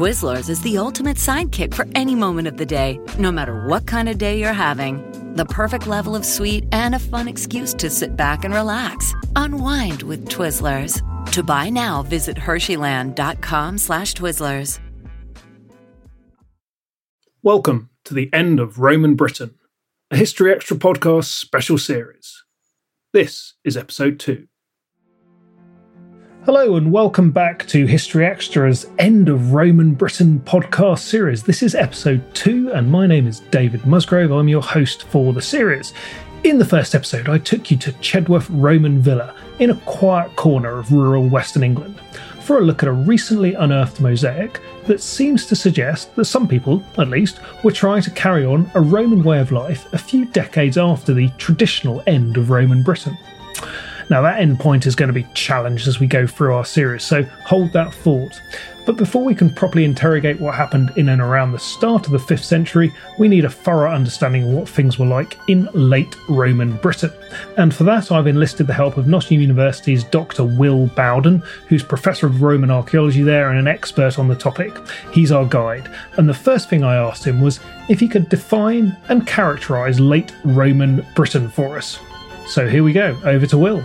Twizzlers is the ultimate sidekick for any moment of the day, no matter what kind of day you're having. The perfect level of sweet and a fun excuse to sit back and relax. Unwind with Twizzlers. To buy now, visit Hersheyland.com slash Twizzlers. Welcome to the end of Roman Britain, a History Extra podcast special series. This is episode 2. Hello, and welcome back to History Extra's End of Roman Britain podcast series. This is episode 2, and my name is David Musgrove. I'm your host for the series. In the first episode, I took you to Chedworth Roman Villa in a quiet corner of rural Western England for a look at a recently unearthed mosaic that seems to suggest that some people, at least, were trying to carry on a Roman way of life a few decades after the traditional end of Roman Britain. Now, that end point is going to be challenged as we go through our series, so hold that thought. But before we can properly interrogate what happened in and around the start of the 5th century, we need a thorough understanding of what things were like in late Roman Britain. And for that, I've enlisted the help of Nottingham University's Dr. Will Bowden, who's Professor of Roman Archaeology there and an expert on the topic. He's our guide. And the first thing I asked him was if he could define and characterise late Roman Britain for us. So here we go, over to Will.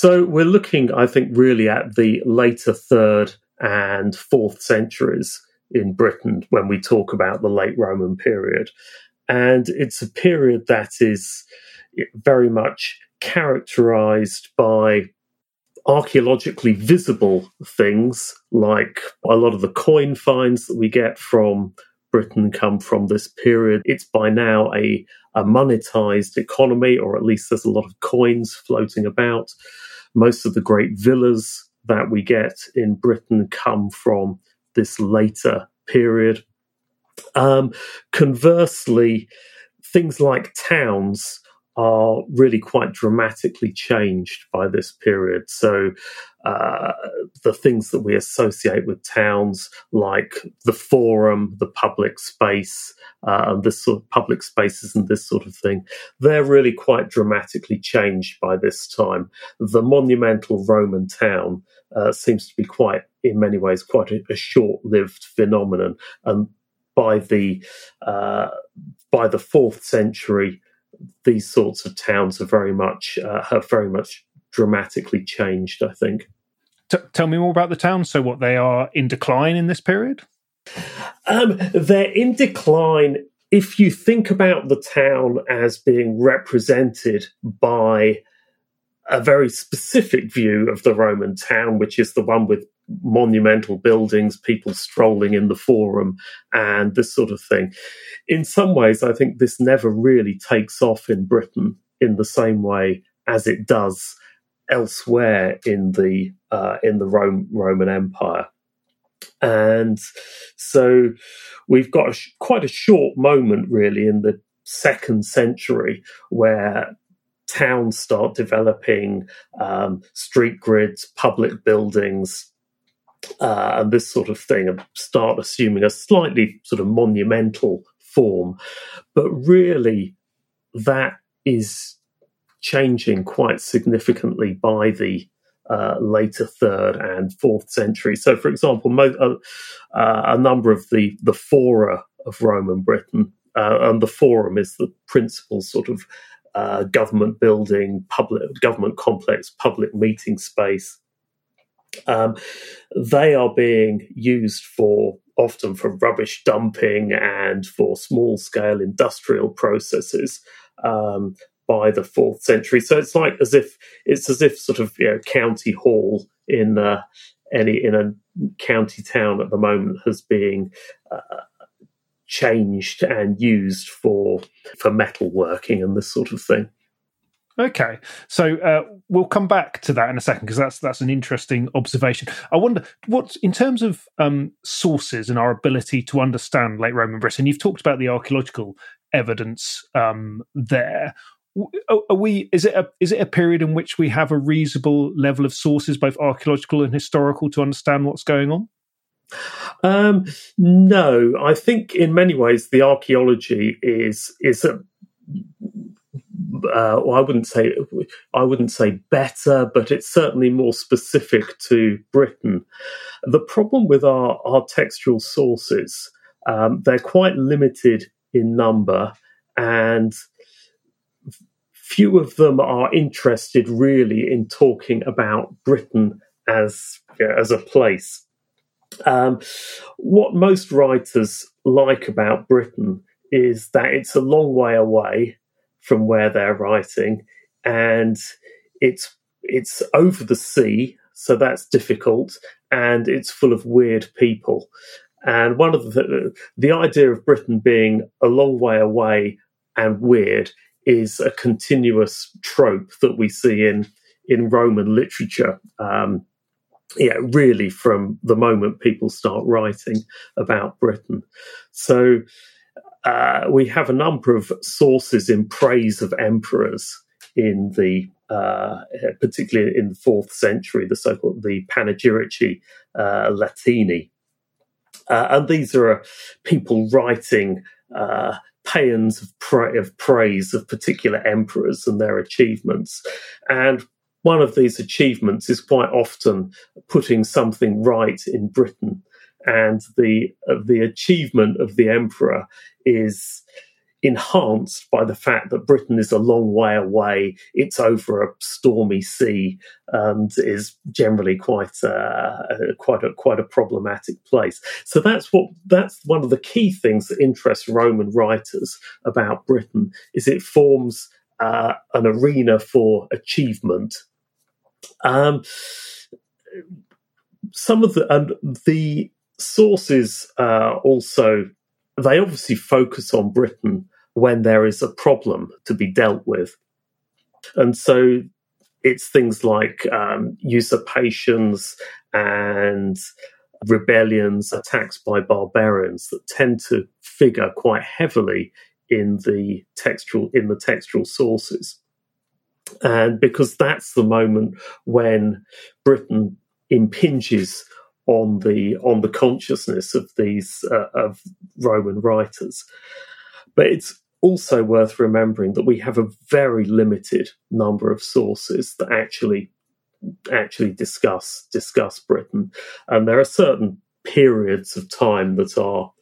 So we're looking, I think, really at the later third and fourth centuries in Britain when we talk about the late Roman period. And it's a period that is very much characterized by archaeologically visible things like a lot of the coin finds that we get from Britain come from this period. It's by now a, a monetized economy, or at least there's a lot of coins floating about. Most of the great villas that we get in Britain come from this later period. Um, conversely, things like towns are really quite dramatically changed by this period. So, uh, the things that we associate with towns, like the forum, the public space, uh, this sort of public spaces and this sort of thing, they're really quite dramatically changed by this time. The monumental Roman town uh, seems to be quite, in many ways, quite a, a short-lived phenomenon, and by the uh, by the fourth century these sorts of towns are very much uh, have very much dramatically changed. I think. T- tell me more about the towns. So, what they are in decline in this period? Um, they're in decline. If you think about the town as being represented by a very specific view of the Roman town, which is the one with monumental buildings, people strolling in the forum, and this sort of thing. In some ways, I think this never really takes off in Britain in the same way as it does elsewhere in the uh, in the Rome, Roman Empire. And so we've got a sh- quite a short moment, really, in the second century where towns start developing um, street grids, public buildings, uh, and this sort of thing start assuming a slightly sort of monumental form. But really, that is changing quite significantly by the uh, later third and fourth century. So, for example, mo- uh, uh, a number of the, the fora of Roman Britain, uh, and the forum is the principal sort of uh, government building, public government complex, public meeting space. Um, they are being used for often for rubbish dumping and for small scale industrial processes um, by the fourth century. So it's like as if it's as if sort of you know county hall in uh, any in a county town at the moment has been uh, changed and used for for metalworking and this sort of thing. Okay, so uh, we'll come back to that in a second because that's that's an interesting observation. I wonder what, in terms of um, sources and our ability to understand late Roman Britain. You've talked about the archaeological evidence um, there. Are we? Is it a is it a period in which we have a reasonable level of sources, both archaeological and historical, to understand what's going on? Um, no, I think in many ways the archaeology is is a uh, well, I wouldn't say I wouldn't say better, but it's certainly more specific to Britain. The problem with our, our textual sources, um, they're quite limited in number, and few of them are interested really in talking about Britain as as a place. Um, what most writers like about Britain is that it's a long way away from where they're writing, and it's it's over the sea, so that's difficult, and it's full of weird people. And one of the the idea of Britain being a long way away and weird is a continuous trope that we see in in Roman literature. Um, yeah, really from the moment people start writing about Britain. So uh, we have a number of sources in praise of emperors in the uh, particularly in the fourth century, the so-called the Panegyrici uh, Latini, uh, and these are uh, people writing paeans of, pra- of praise of particular emperors and their achievements, and one of these achievements is quite often putting something right in Britain and the uh, the achievement of the emperor is enhanced by the fact that Britain is a long way away. It's over a stormy sea and is generally quite uh, quite a quite a problematic place. So that's what that's one of the key things that interests Roman writers about Britain is it forms uh, an arena for achievement. Um, some of the and the sources uh, also they obviously focus on Britain when there is a problem to be dealt with, and so it's things like um, usurpations and rebellions, attacks by barbarians that tend to figure quite heavily in the textual in the textual sources. And because that's the moment when Britain impinges on the on the consciousness of these uh, of Roman writers. But it's also worth remembering that we have a very limited number of sources that actually actually discuss discuss Britain, and there are certain periods of time that are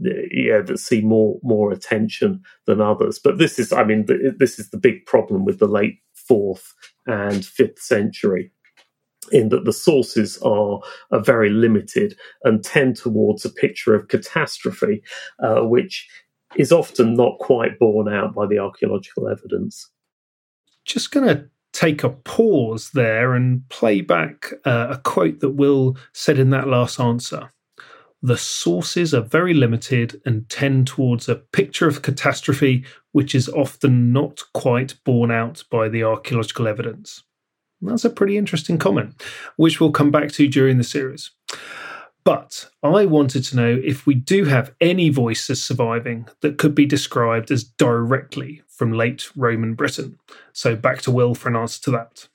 yeah that see more more attention than others. But this is, I mean, this is the big problem with the late fourth and fifth century in that the sources are, are very limited and tend towards a picture of catastrophe, uh, which is often not quite borne out by the archaeological evidence. Just going to take a pause there and play back uh, a quote that Will said in that last answer. The sources are very limited and tend towards a picture of catastrophe, which is often not quite borne out by the archaeological evidence. That's a pretty interesting comment, which we'll come back to during the series. But I wanted to know if we do have any voices surviving that could be described as directly from late Roman Britain. So back to Will for an answer to that.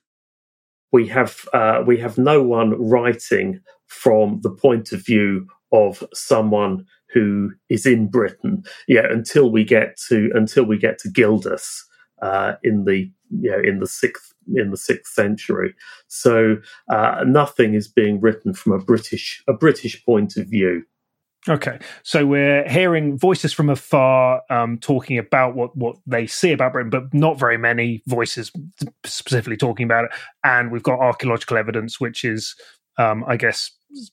we have uh, we have no one writing from the point of view of someone who is in Britain. Yeah, until we get to until we get to Gildas uh, in the you know in the sixth in the sixth century. So uh, nothing is being written from a British a British point of view. Okay, so we're hearing voices from afar um, talking about what, what they see about Britain, but not very many voices specifically talking about it. And we've got archaeological evidence, which is, um, I guess,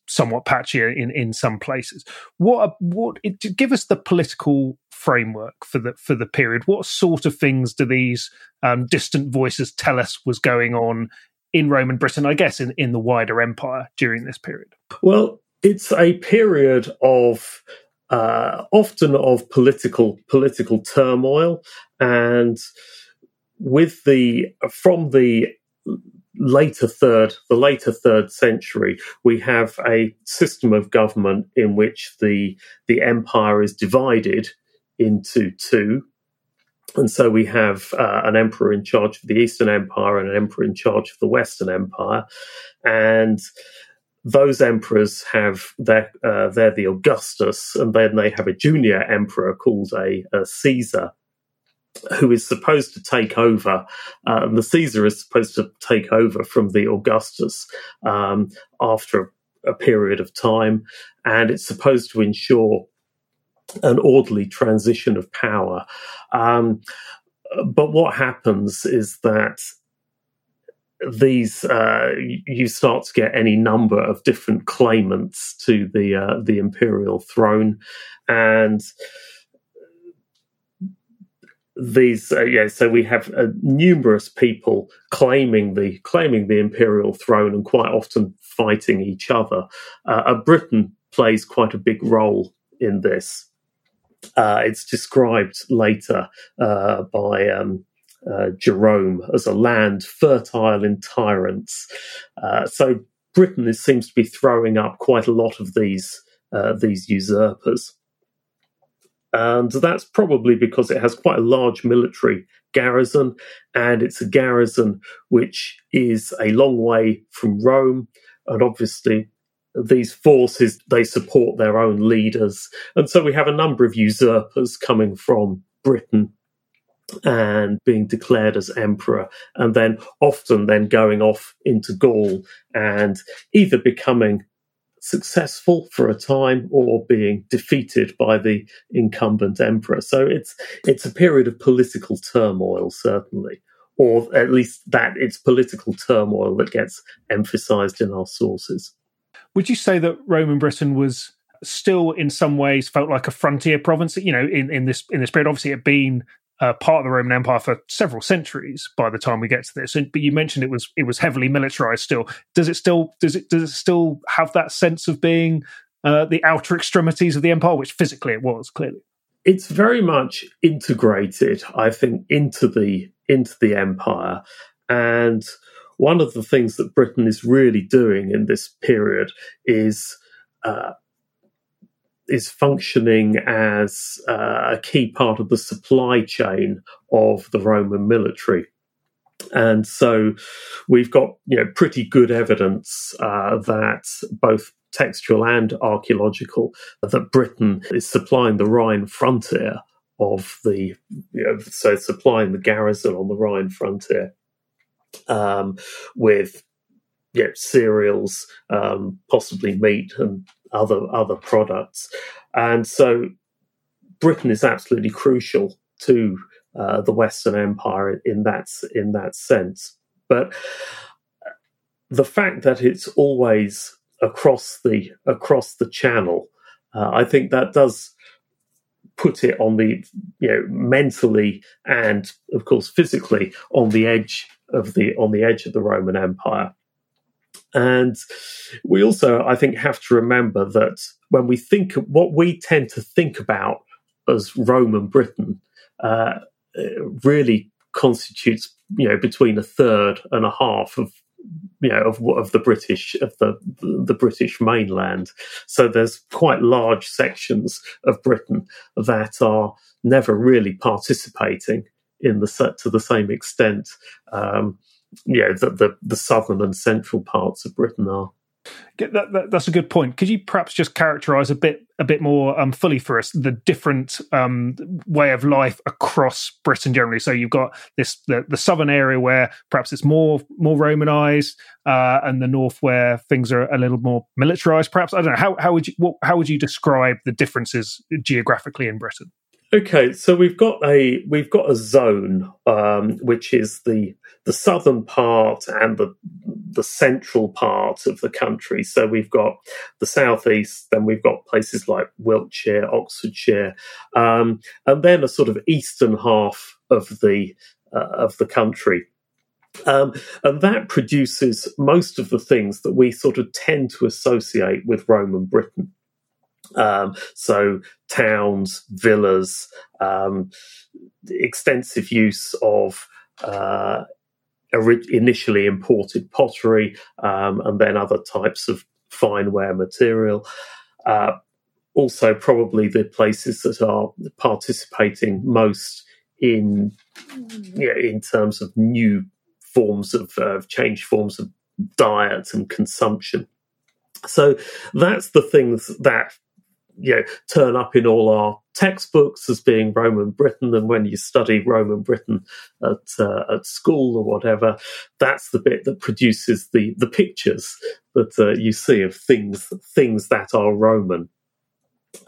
somewhat patchy in, in some places. What what it, give us the political framework for the for the period? What sort of things do these um, distant voices tell us was going on in Roman Britain? I guess in in the wider empire during this period. Well, it's a period of uh, often of political political turmoil, and with the from the later third the later third century we have a system of government in which the the empire is divided into two and so we have uh, an emperor in charge of the eastern empire and an emperor in charge of the western empire and those emperors have their uh, they're the Augustus, and then they have a junior emperor called a, a Caesar, who is supposed to take over. Uh, and the Caesar is supposed to take over from the Augustus um, after a period of time, and it's supposed to ensure an orderly transition of power. Um, but what happens is that these uh, you start to get any number of different claimants to the uh, the imperial throne, and these uh, yeah so we have uh, numerous people claiming the claiming the imperial throne and quite often fighting each other. Uh, Britain plays quite a big role in this. Uh, it's described later by. Um, uh, Jerome as a land fertile in tyrants. Uh, so Britain is, seems to be throwing up quite a lot of these uh, these usurpers. And that's probably because it has quite a large military garrison, and it's a garrison which is a long way from Rome. And obviously, these forces they support their own leaders, and so we have a number of usurpers coming from Britain and being declared as emperor and then often then going off into Gaul and either becoming successful for a time or being defeated by the incumbent emperor. So it's it's a period of political turmoil certainly or at least that it's political turmoil that gets emphasized in our sources would you say that roman britain was still in some ways felt like a frontier province you know in, in this in this period obviously it had been uh, part of the Roman Empire for several centuries by the time we get to this. And, but you mentioned it was it was heavily militarized. Still, does it still does it does it still have that sense of being uh, the outer extremities of the empire, which physically it was clearly? It's very much integrated, I think, into the into the empire, and one of the things that Britain is really doing in this period is uh, is functioning as uh, a key part of the supply chain of the Roman military. And so we've got you know pretty good evidence uh, that both textual and archaeological that Britain is supplying the Rhine frontier of the you know, so supplying the garrison on the Rhine frontier um, with know, cereals, um, possibly meat and other other products, and so Britain is absolutely crucial to uh, the Western Empire in that in that sense. But the fact that it's always across the across the channel, uh, I think that does put it on the you know mentally and of course physically on the edge of the on the edge of the Roman Empire. And we also, I think, have to remember that when we think what we tend to think about as Roman Britain uh, really constitutes, you know, between a third and a half of you know of of the British of the the British mainland. So there's quite large sections of Britain that are never really participating in the set to the same extent um, you know, the, the, the southern and central parts of Britain are. That, that, that's a good point. Could you perhaps just characterize a bit a bit more um, fully for us the different um, way of life across Britain generally? So you've got this the, the southern area where perhaps it's more more Romanized, uh, and the north where things are a little more militarized. Perhaps I don't know how how would you what, how would you describe the differences geographically in Britain? Okay, so we've got a we've got a zone um, which is the the southern part and the the central part of the country. So we've got the southeast, then we've got places like Wiltshire, Oxfordshire, um, and then a sort of eastern half of the uh, of the country. Um, and that produces most of the things that we sort of tend to associate with Roman Britain. Um, so towns, villas, um, extensive use of uh, initially imported pottery um, and then other types of fine ware material. Uh, also, probably the places that are participating most in in terms of new forms of uh, change forms of diet and consumption. So that's the things that you know turn up in all our textbooks as being Roman Britain, and when you study Roman Britain at uh, at school or whatever, that's the bit that produces the the pictures that uh, you see of things things that are Roman.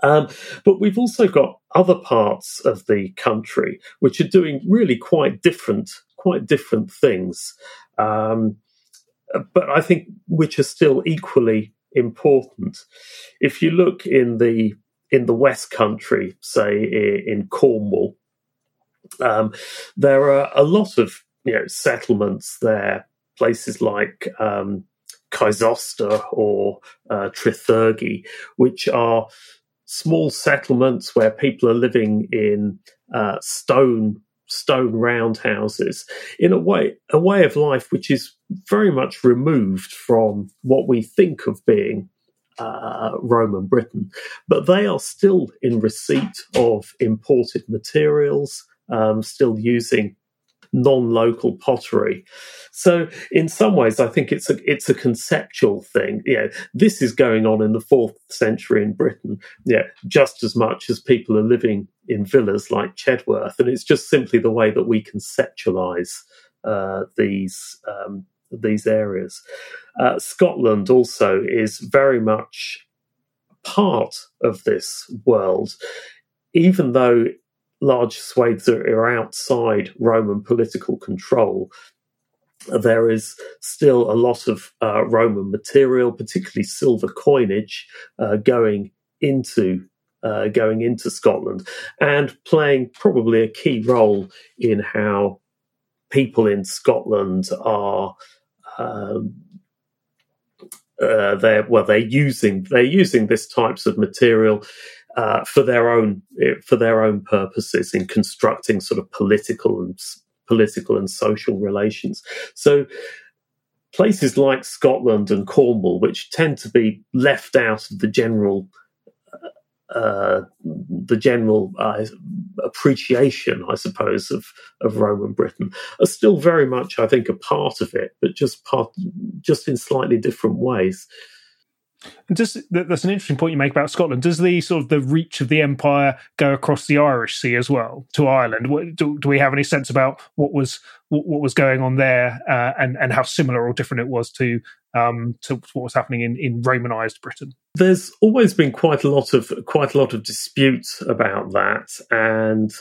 Um, but we've also got other parts of the country which are doing really quite different quite different things. Um, but I think which are still equally important. If you look in the in the West Country, say in Cornwall, um, there are a lot of you know settlements there, places like um, or uh, Trethurgy, which are small settlements where people are living in uh, stone stone roundhouses in a way a way of life which is very much removed from what we think of being uh, Roman Britain, but they are still in receipt of imported materials, um, still using non-local pottery. So in some ways, I think it's a it's a conceptual thing. Yeah, this is going on in the fourth century in Britain. Yeah, just as much as people are living in villas like Chedworth, and it's just simply the way that we conceptualize uh, these. Um, these areas. Uh, Scotland also is very much part of this world, even though large swathes are, are outside Roman political control, there is still a lot of uh, Roman material, particularly silver coinage, uh, going into uh, going into Scotland and playing probably a key role in how people in Scotland are. Um, uh, they're well, they're using they're using this types of material uh, for their own for their own purposes in constructing sort of political and political and social relations. So places like Scotland and Cornwall, which tend to be left out of the general uh, the general uh, appreciation, I suppose, of, of Roman Britain, are still very much, I think, a part of it, but just part, just in slightly different ways. And does that's an interesting point you make about Scotland. Does the sort of the reach of the empire go across the Irish Sea as well to Ireland? Do, do we have any sense about what was what, was going on there uh, and and how similar or different it was to um, to what was happening in, in Romanized Britain? There's always been quite a lot of quite a lot of dispute about that, and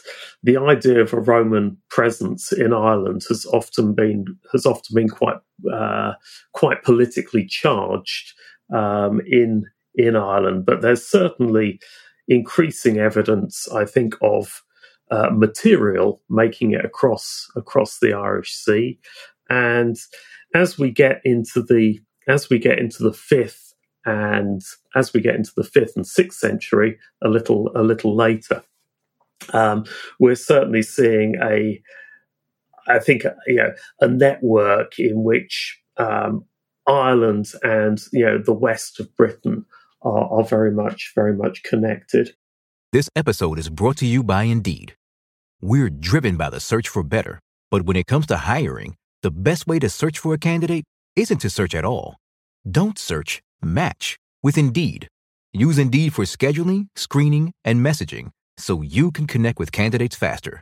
the idea of a Roman presence in Ireland has often been has often been quite uh, quite politically charged um, in in Ireland, but there's certainly increasing evidence, I think, of uh, material making it across across the Irish Sea, and as we get into the as we get into the fifth and as we get into the fifth and sixth century, a little a little later, um, we're certainly seeing a I think you know a network in which um, Ireland and you know the west of Britain are, are very much very much connected. This episode is brought to you by Indeed. We're driven by the search for better, but when it comes to hiring, the best way to search for a candidate isn't to search at all. Don't search, match with Indeed. Use Indeed for scheduling, screening, and messaging so you can connect with candidates faster.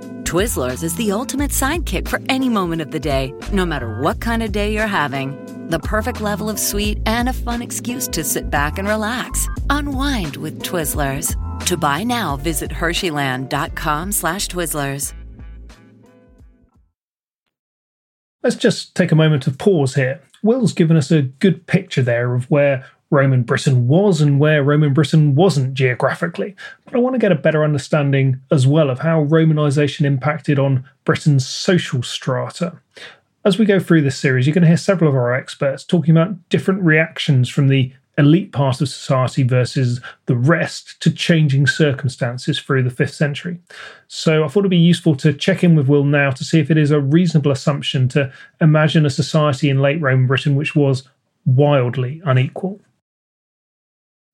Twizzlers is the ultimate sidekick for any moment of the day, no matter what kind of day you're having. The perfect level of sweet and a fun excuse to sit back and relax. Unwind with Twizzlers. To buy now, visit Hersheyland.com slash Twizzlers. Let's just take a moment of pause here. Will's given us a good picture there of where Roman Britain was and where Roman Britain wasn't geographically. But I want to get a better understanding as well of how Romanisation impacted on Britain's social strata. As we go through this series, you're going to hear several of our experts talking about different reactions from the elite part of society versus the rest to changing circumstances through the 5th century. So I thought it'd be useful to check in with Will now to see if it is a reasonable assumption to imagine a society in late Roman Britain which was wildly unequal.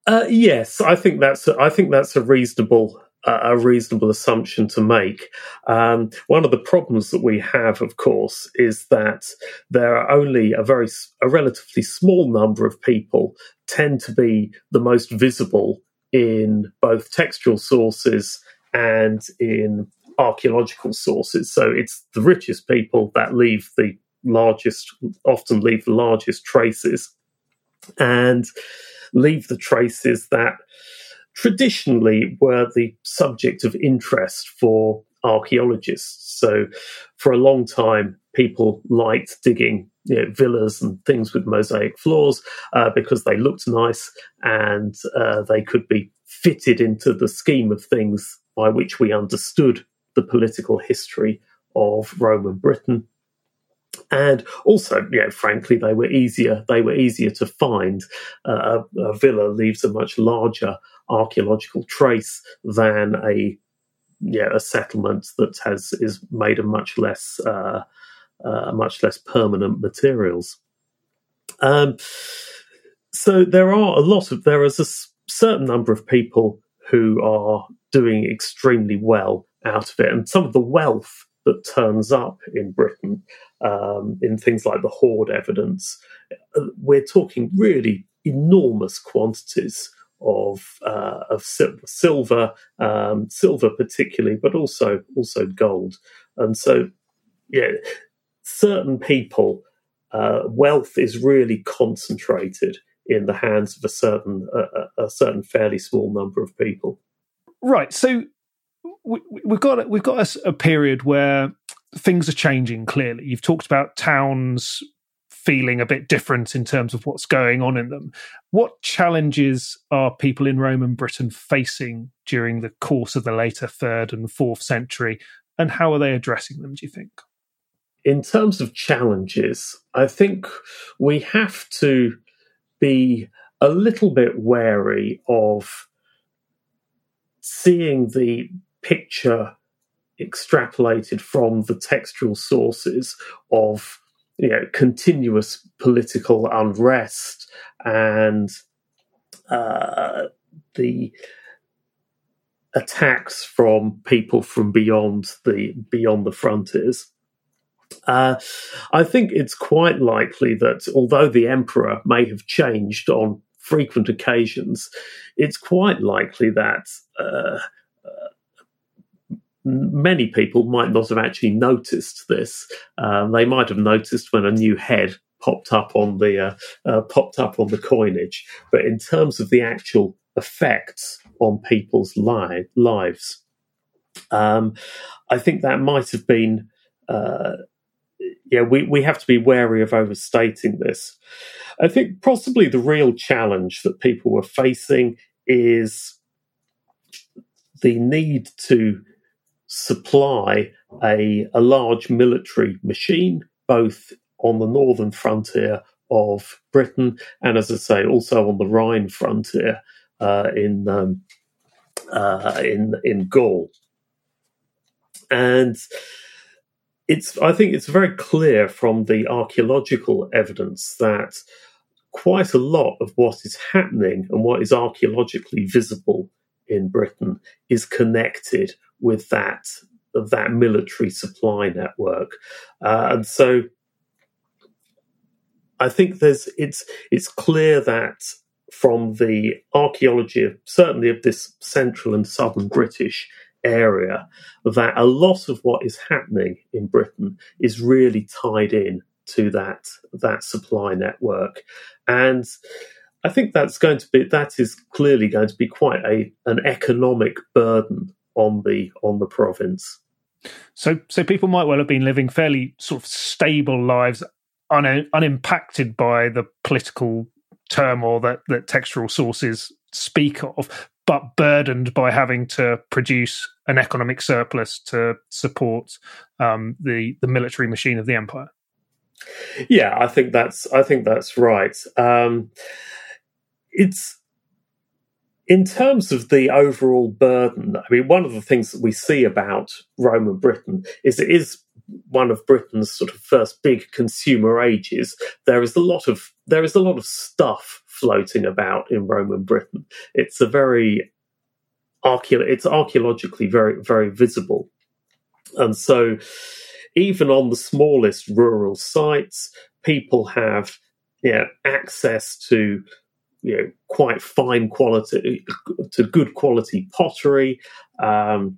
Uh, yes, I think that's I think that's a reasonable uh, a reasonable assumption to make. Um, one of the problems that we have, of course, is that there are only a very a relatively small number of people tend to be the most visible in both textual sources and in archaeological sources. So it's the richest people that leave the largest, often leave the largest traces. And leave the traces that traditionally were the subject of interest for archaeologists. So, for a long time, people liked digging you know, villas and things with mosaic floors uh, because they looked nice and uh, they could be fitted into the scheme of things by which we understood the political history of Roman Britain and also, frankly, they were easier. They were easier to find. Uh, a, a, villa leaves a much larger archaeological trace than a yeah a settlement that has is made of much less uh, uh, much less permanent materials. Um, so there are a lot of there is a certain number of people who are doing extremely well out of it, and some of the wealth that turns up in Britain um, in things like the hoard evidence. Uh, we're talking really enormous quantities of uh, of silver, um, silver particularly, but also also gold. And so, yeah, certain people, uh, wealth is really concentrated in the hands of a certain a, a certain fairly small number of people. Right. So we, have got we've got a, a period where things are changing clearly. You've talked about towns feeling a bit different in terms of what's going on in them. What challenges are people in Roman Britain facing during the course of the later third and fourth century, and how are they addressing them, do you think? In terms of challenges, I think we have to be a little bit wary of seeing the picture extrapolated from the textual sources of you know continuous political unrest and uh, the attacks from people from beyond the beyond the frontiers. Uh, I think it's quite likely that although the emperor may have changed on frequent occasions, it's quite likely that uh, many people might not have actually noticed this. Um, they might have noticed when a new head popped up on the uh, uh, popped up on the coinage, but in terms of the actual effects on people's li- lives, um, I think that might have been. Uh, yeah, we, we have to be wary of overstating this. I think possibly the real challenge that people were facing is the need to supply a, a large military machine, both on the northern frontier of Britain, and as I say, also on the Rhine frontier uh, in um, uh, in in Gaul. And it's I think it's very clear from the archaeological evidence that quite a lot of what is happening and what is archaeologically visible in Britain is connected with that that military supply network, uh, and so I think there's it's it's clear that from the archaeology of certainly of this central and southern British area that a lot of what is happening in Britain is really tied in to that that supply network. And I think that's going to be that is clearly going to be quite a an economic burden on the on the province. So so people might well have been living fairly sort of stable lives un, unimpacted by the political turmoil that that textual sources speak of but burdened by having to produce an economic surplus to support um, the the military machine of the empire. Yeah, I think that's I think that's right. Um, it's in terms of the overall burden. I mean, one of the things that we see about Roman Britain is it is one of Britain's sort of first big consumer ages. There is a lot of there is a lot of stuff floating about in Roman Britain. It's a very archae- it's archaeologically very very visible, and so even on the smallest rural sites, people have know, access to you know quite fine quality to good quality pottery. Um,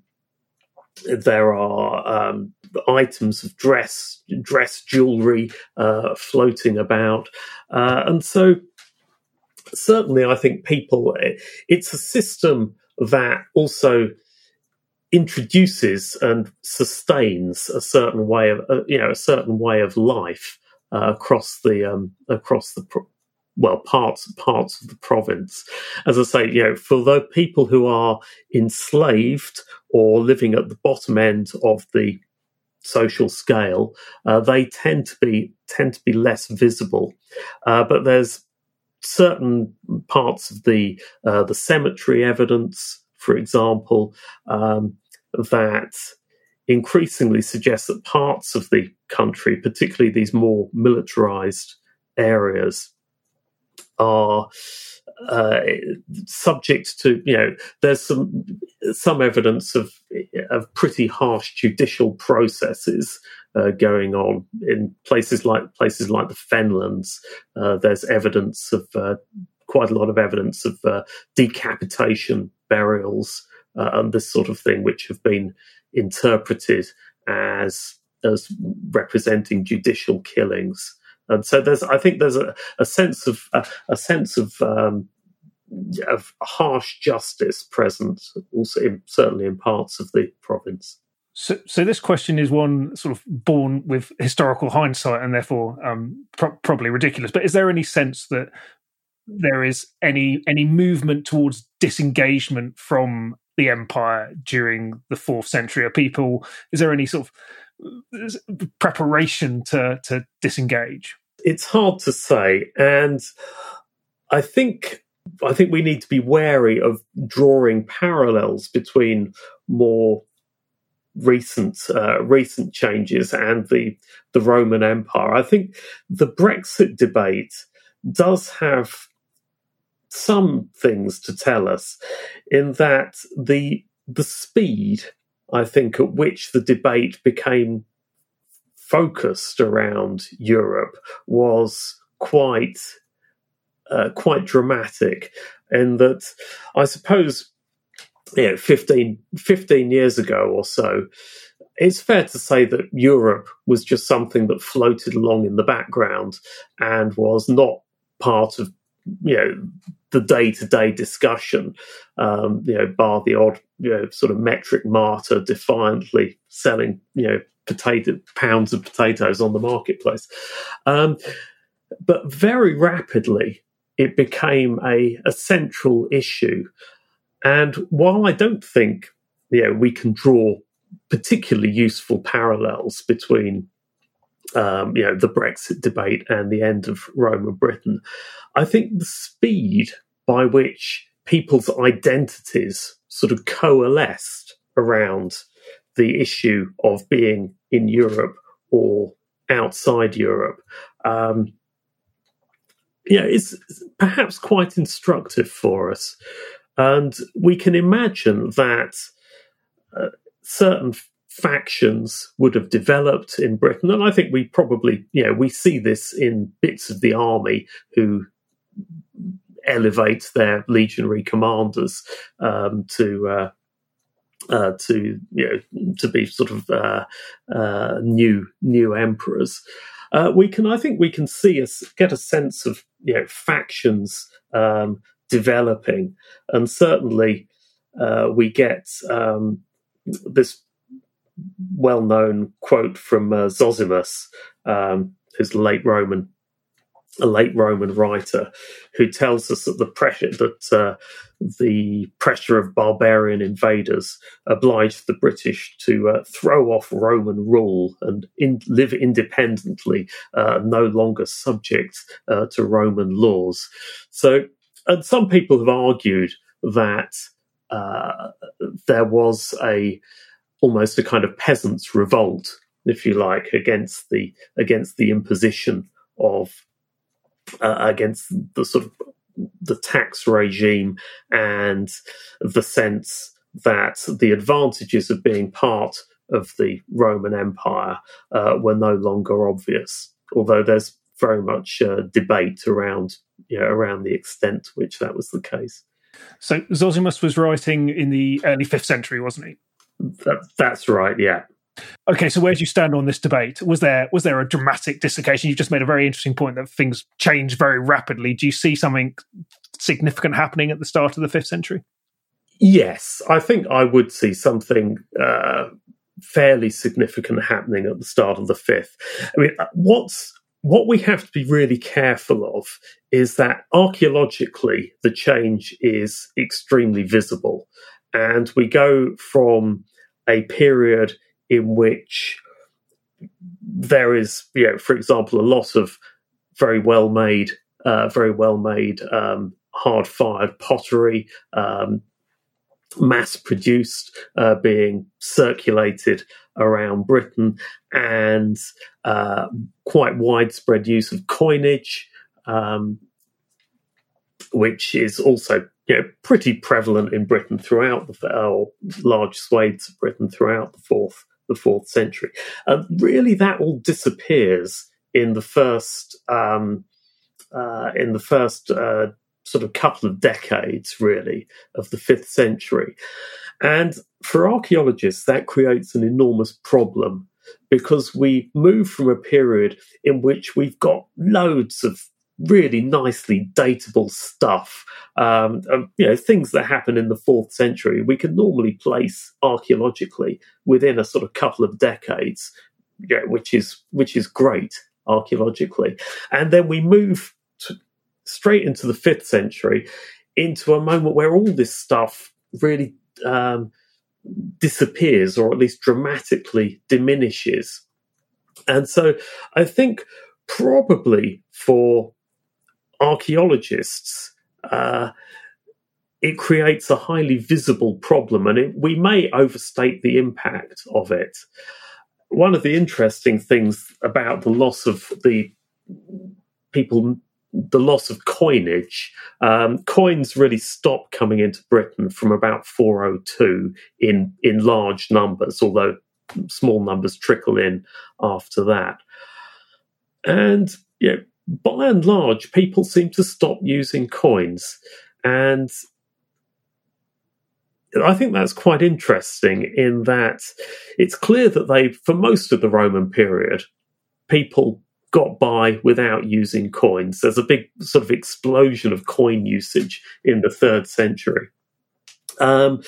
there are um, items of dress dress jewelry uh, floating about, uh, and so certainly, I think people, it's a system that also introduces and sustains a certain way of, uh, you know, a certain way of life uh, across the um, across the well parts parts of the province. As I say, you know, for the people who are enslaved or living at the bottom end of the social scale, uh, they tend to be tend to be less visible. Uh, but there's certain parts of the uh, the cemetery evidence, for example, um, that increasingly suggests that parts of the country, particularly these more militarized areas, are uh, subject to you know there's some some evidence of of pretty harsh judicial processes uh, going on in places like places like the Fenlands. Uh, there's evidence of uh, quite a lot of evidence of uh, decapitation, burials, uh, and this sort of thing, which have been interpreted as as representing judicial killings. And so there's, I think there's a, a sense of a, a sense of um, of harsh justice present, also in, certainly in parts of the province. So, so this question is one sort of born with historical hindsight and therefore um, pro- probably ridiculous. But is there any sense that there is any any movement towards disengagement from the empire during the fourth century? Are people is there any sort of preparation to to disengage? It's hard to say, and I think I think we need to be wary of drawing parallels between more recent uh, recent changes and the the Roman Empire. I think the Brexit debate does have some things to tell us in that the the speed I think at which the debate became focused around Europe was quite uh, quite dramatic in that I suppose you know, 15, 15 years ago or so, it's fair to say that Europe was just something that floated along in the background and was not part of you know the day to day discussion. Um, you know, bar the odd you know sort of metric martyr defiantly selling you know potato pounds of potatoes on the marketplace. Um, but very rapidly, it became a, a central issue and while I don't think you know, we can draw particularly useful parallels between um, you know, the Brexit debate and the end of Rome and Britain. I think the speed by which people's identities sort of coalesced around the issue of being in Europe or outside Europe, um, know, is perhaps quite instructive for us. And we can imagine that uh, certain factions would have developed in Britain. And I think we probably, you know, we see this in bits of the army who elevate their legionary commanders um, to. Uh, uh, to you know to be sort of uh, uh new new emperors, uh, we can I think we can see us get a sense of you know factions um, developing, and certainly uh, we get um, this well known quote from uh, Zosimus, um, who's the late Roman, a late Roman writer, who tells us that the pressure that uh, the pressure of barbarian invaders obliged the British to uh, throw off Roman rule and in, live independently, uh, no longer subject uh, to Roman laws. So, and some people have argued that uh, there was a almost a kind of peasants' revolt, if you like, against the against the imposition of uh, against the sort of the tax regime and the sense that the advantages of being part of the Roman Empire uh, were no longer obvious. Although there's very much uh, debate around you know, around the extent to which that was the case. So Zosimus was writing in the early fifth century, wasn't he? That, that's right. Yeah. Okay, so where do you stand on this debate? Was there was there a dramatic dislocation? You've just made a very interesting point that things change very rapidly. Do you see something significant happening at the start of the fifth century? Yes, I think I would see something uh, fairly significant happening at the start of the fifth. I mean, uh, what's what we have to be really careful of is that archaeologically the change is extremely visible, and we go from a period in which there is, you know, for example, a lot of very well made, uh, very well made um, hard fired pottery, um, mass produced, uh, being circulated around Britain, and uh, quite widespread use of coinage, um, which is also you know, pretty prevalent in Britain throughout the or large swathes of Britain throughout the fourth the fourth century. Uh, really, that all disappears in the first um, uh, in the first uh, sort of couple of decades, really, of the fifth century. And for archaeologists, that creates an enormous problem because we move from a period in which we've got loads of really nicely datable stuff. Um, you know, things that happen in the fourth century, we can normally place archaeologically within a sort of couple of decades, know, which is which is great archaeologically. And then we move to, straight into the fifth century, into a moment where all this stuff really um, disappears, or at least dramatically diminishes. And so, I think probably for archaeologists, uh, it creates a highly visible problem, and it, we may overstate the impact of it. One of the interesting things about the loss of the people, the loss of coinage, um, coins really stopped coming into Britain from about 402 in in large numbers, although small numbers trickle in after that. And you know, by and large, people seem to stop using coins. And I think that's quite interesting in that it's clear that they, for most of the Roman period, people got by without using coins. There's a big sort of explosion of coin usage in the third century. Um,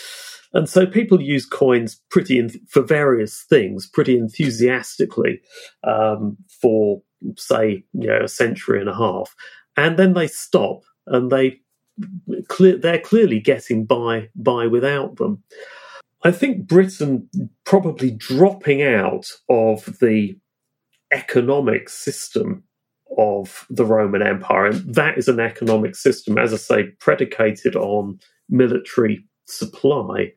and so people use coins pretty in, for various things, pretty enthusiastically um, for say, you know, a century and a half, and then they stop and they they're clearly getting by by without them. I think Britain probably dropping out of the economic system of the Roman Empire. And that is an economic system, as I say, predicated on military supply.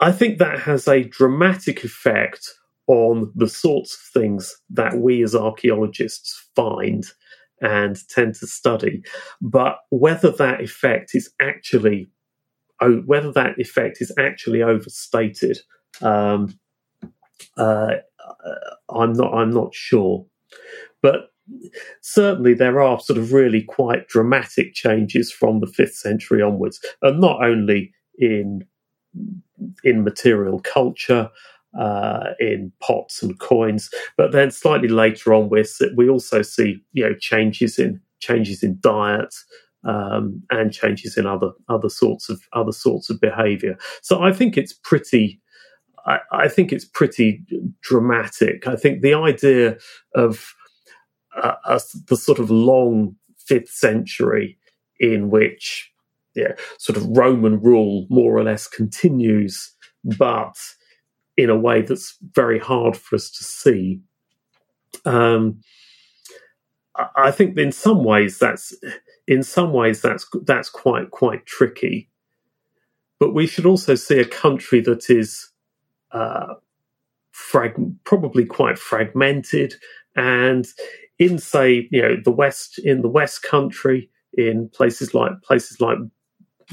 I think that has a dramatic effect on the sorts of things that we as archaeologists find and tend to study. But whether that effect is actually whether that effect is actually overstated, um, uh, I'm not. I'm not sure. But certainly there are sort of really quite dramatic changes from the fifth century onwards, and not only in in material culture, uh, in pots and coins, but then slightly later on, we we also see you know changes in changes in diet. Um, and changes in other other sorts of other sorts of behaviour. So I think it's pretty I, think it's pretty dramatic. I think the idea of uh, a, the sort of long fifth century in which yeah, sort of Roman rule more or less continues, but in a way that's very hard for us to see. Um, I think in some ways that's in some ways that's that's quite quite tricky. But we should also see a country that is uh, frag- probably quite fragmented and in say you know the west in the west country in places like places like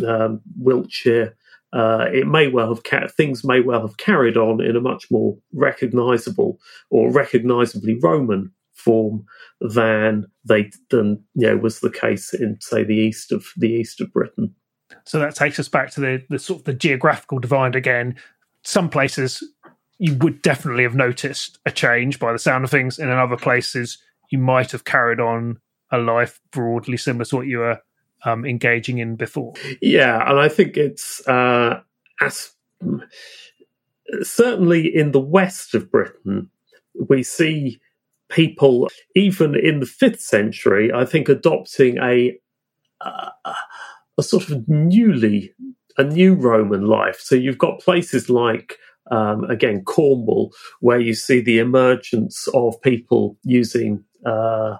um, Wiltshire uh, it may well have ca- things may well have carried on in a much more recognizable or recognizably Roman form than they than you know was the case in say the east of the east of Britain. So that takes us back to the, the sort of the geographical divide again. Some places you would definitely have noticed a change by the sound of things, and in other places you might have carried on a life broadly similar to what you were um, engaging in before. Yeah, and I think it's uh, as certainly in the west of Britain, we see people even in the fifth century. I think adopting a uh, a sort of newly a new Roman life. So you've got places like um, again Cornwall, where you see the emergence of people using uh,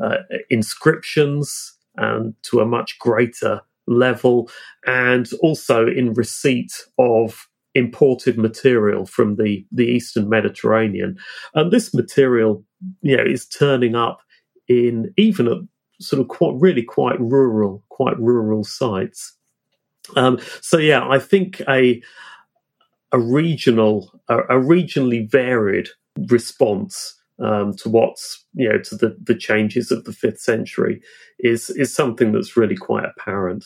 uh, inscriptions and to a much greater level, and also in receipt of imported material from the, the Eastern Mediterranean. And this material, you know, is turning up in even at sort of quite really quite rural, quite rural sites. Um, so yeah, I think a a regional, a, a regionally varied response um, to what's you know to the the changes of the fifth century is is something that's really quite apparent.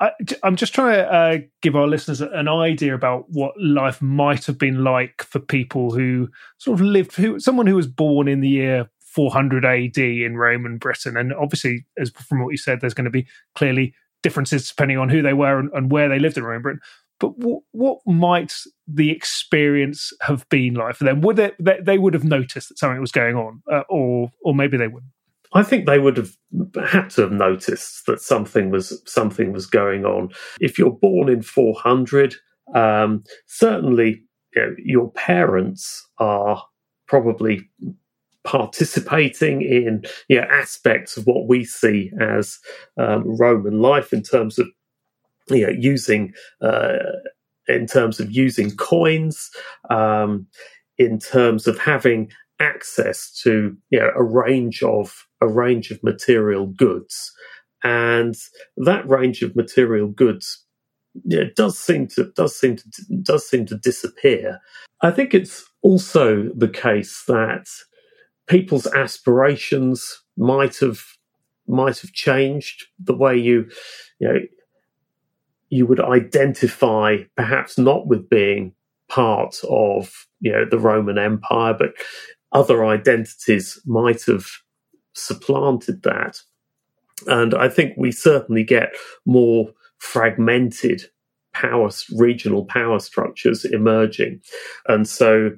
I, am just trying to uh, give our listeners an idea about what life might have been like for people who sort of lived, who someone who was born in the year 400 AD in Roman Britain, and obviously, as from what you said, there's going to be clearly differences depending on who they were and, and where they lived in Roman Britain. But w- what might the experience have been like for them? Would they, they, they would have noticed that something was going on, uh, or or maybe they wouldn't? I think they would have had to have noticed that something was something was going on. If you're born in 400, um, certainly you know, your parents are probably participating in you know, aspects of what we see as um, Roman life in terms of you know, using uh, in terms of using coins, um, in terms of having access to you know a range of a range of material goods, and that range of material goods yeah, does seem to does seem to does seem to disappear. I think it's also the case that people's aspirations might have might have changed the way you you know you would identify perhaps not with being part of you know the Roman Empire, but other identities might have supplanted that. And I think we certainly get more fragmented power regional power structures emerging. And so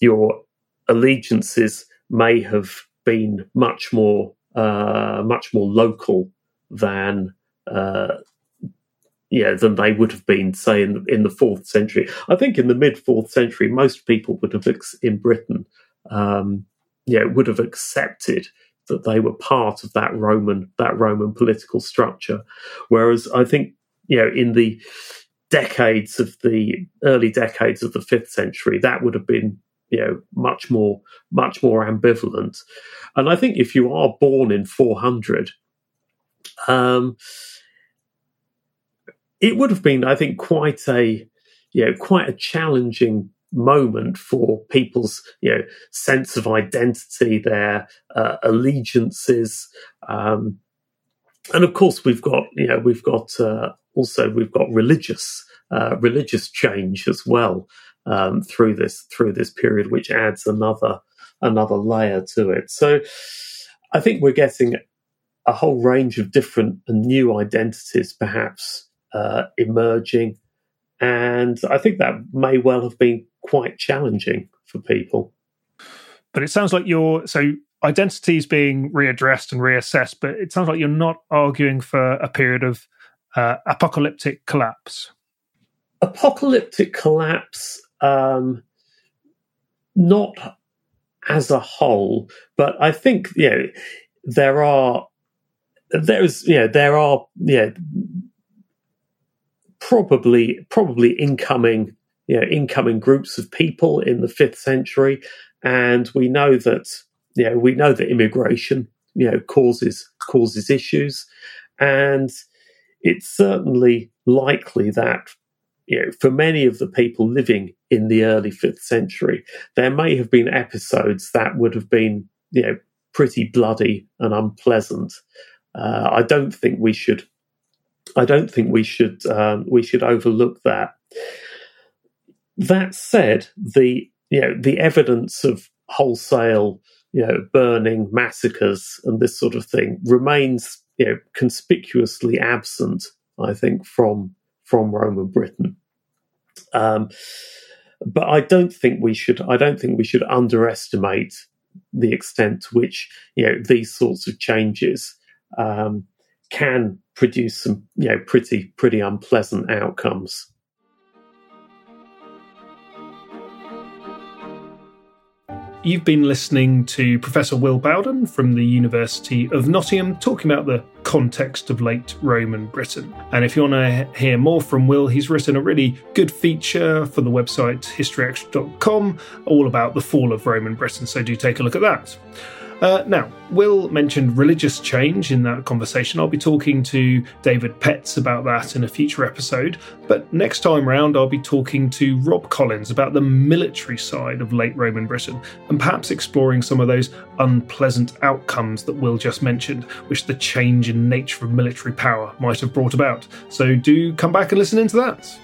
your allegiances may have been much more uh, much more local than uh, yeah, than they would have been, say, in the, in the fourth century. I think in the mid fourth century, most people would have ex- in Britain um, know, would have accepted that they were part of that Roman that Roman political structure. Whereas I think you know in the decades of the early decades of the fifth century, that would have been you know much more much more ambivalent. And I think if you are born in 400, um, it would have been, I think, quite a you know quite a challenging moment for people's you know sense of identity, their uh, allegiances, um, and of course we've got you know we've got uh, also we've got religious uh, religious change as well um, through this through this period, which adds another another layer to it. So I think we're getting a whole range of different and new identities, perhaps uh, emerging, and I think that may well have been quite challenging for people. But it sounds like you're so identities being readdressed and reassessed, but it sounds like you're not arguing for a period of uh, apocalyptic collapse. Apocalyptic collapse, um, not as a whole, but I think you know there are there's yeah there are yeah probably probably incoming you know, incoming groups of people in the fifth century, and we know that you know, we know that immigration you know causes causes issues, and it's certainly likely that you know, for many of the people living in the early fifth century, there may have been episodes that would have been you know pretty bloody and unpleasant. Uh, I don't think we should. I don't think we should. Um, we should overlook that. That said, the you know the evidence of wholesale you know burning massacres and this sort of thing remains you know conspicuously absent. I think from from Roman Britain. Um, but I don't think we should. I don't think we should underestimate the extent to which you know these sorts of changes um, can produce some you know pretty pretty unpleasant outcomes. You've been listening to Professor Will Bowden from the University of Nottingham talking about the context of late Roman Britain. And if you want to hear more from Will, he's written a really good feature for the website historyextra.com all about the fall of Roman Britain, so do take a look at that. Uh, now, Will mentioned religious change in that conversation. I'll be talking to David Petts about that in a future episode. But next time round, I'll be talking to Rob Collins about the military side of late Roman Britain and perhaps exploring some of those unpleasant outcomes that Will just mentioned, which the change in nature of military power might have brought about. So do come back and listen into that.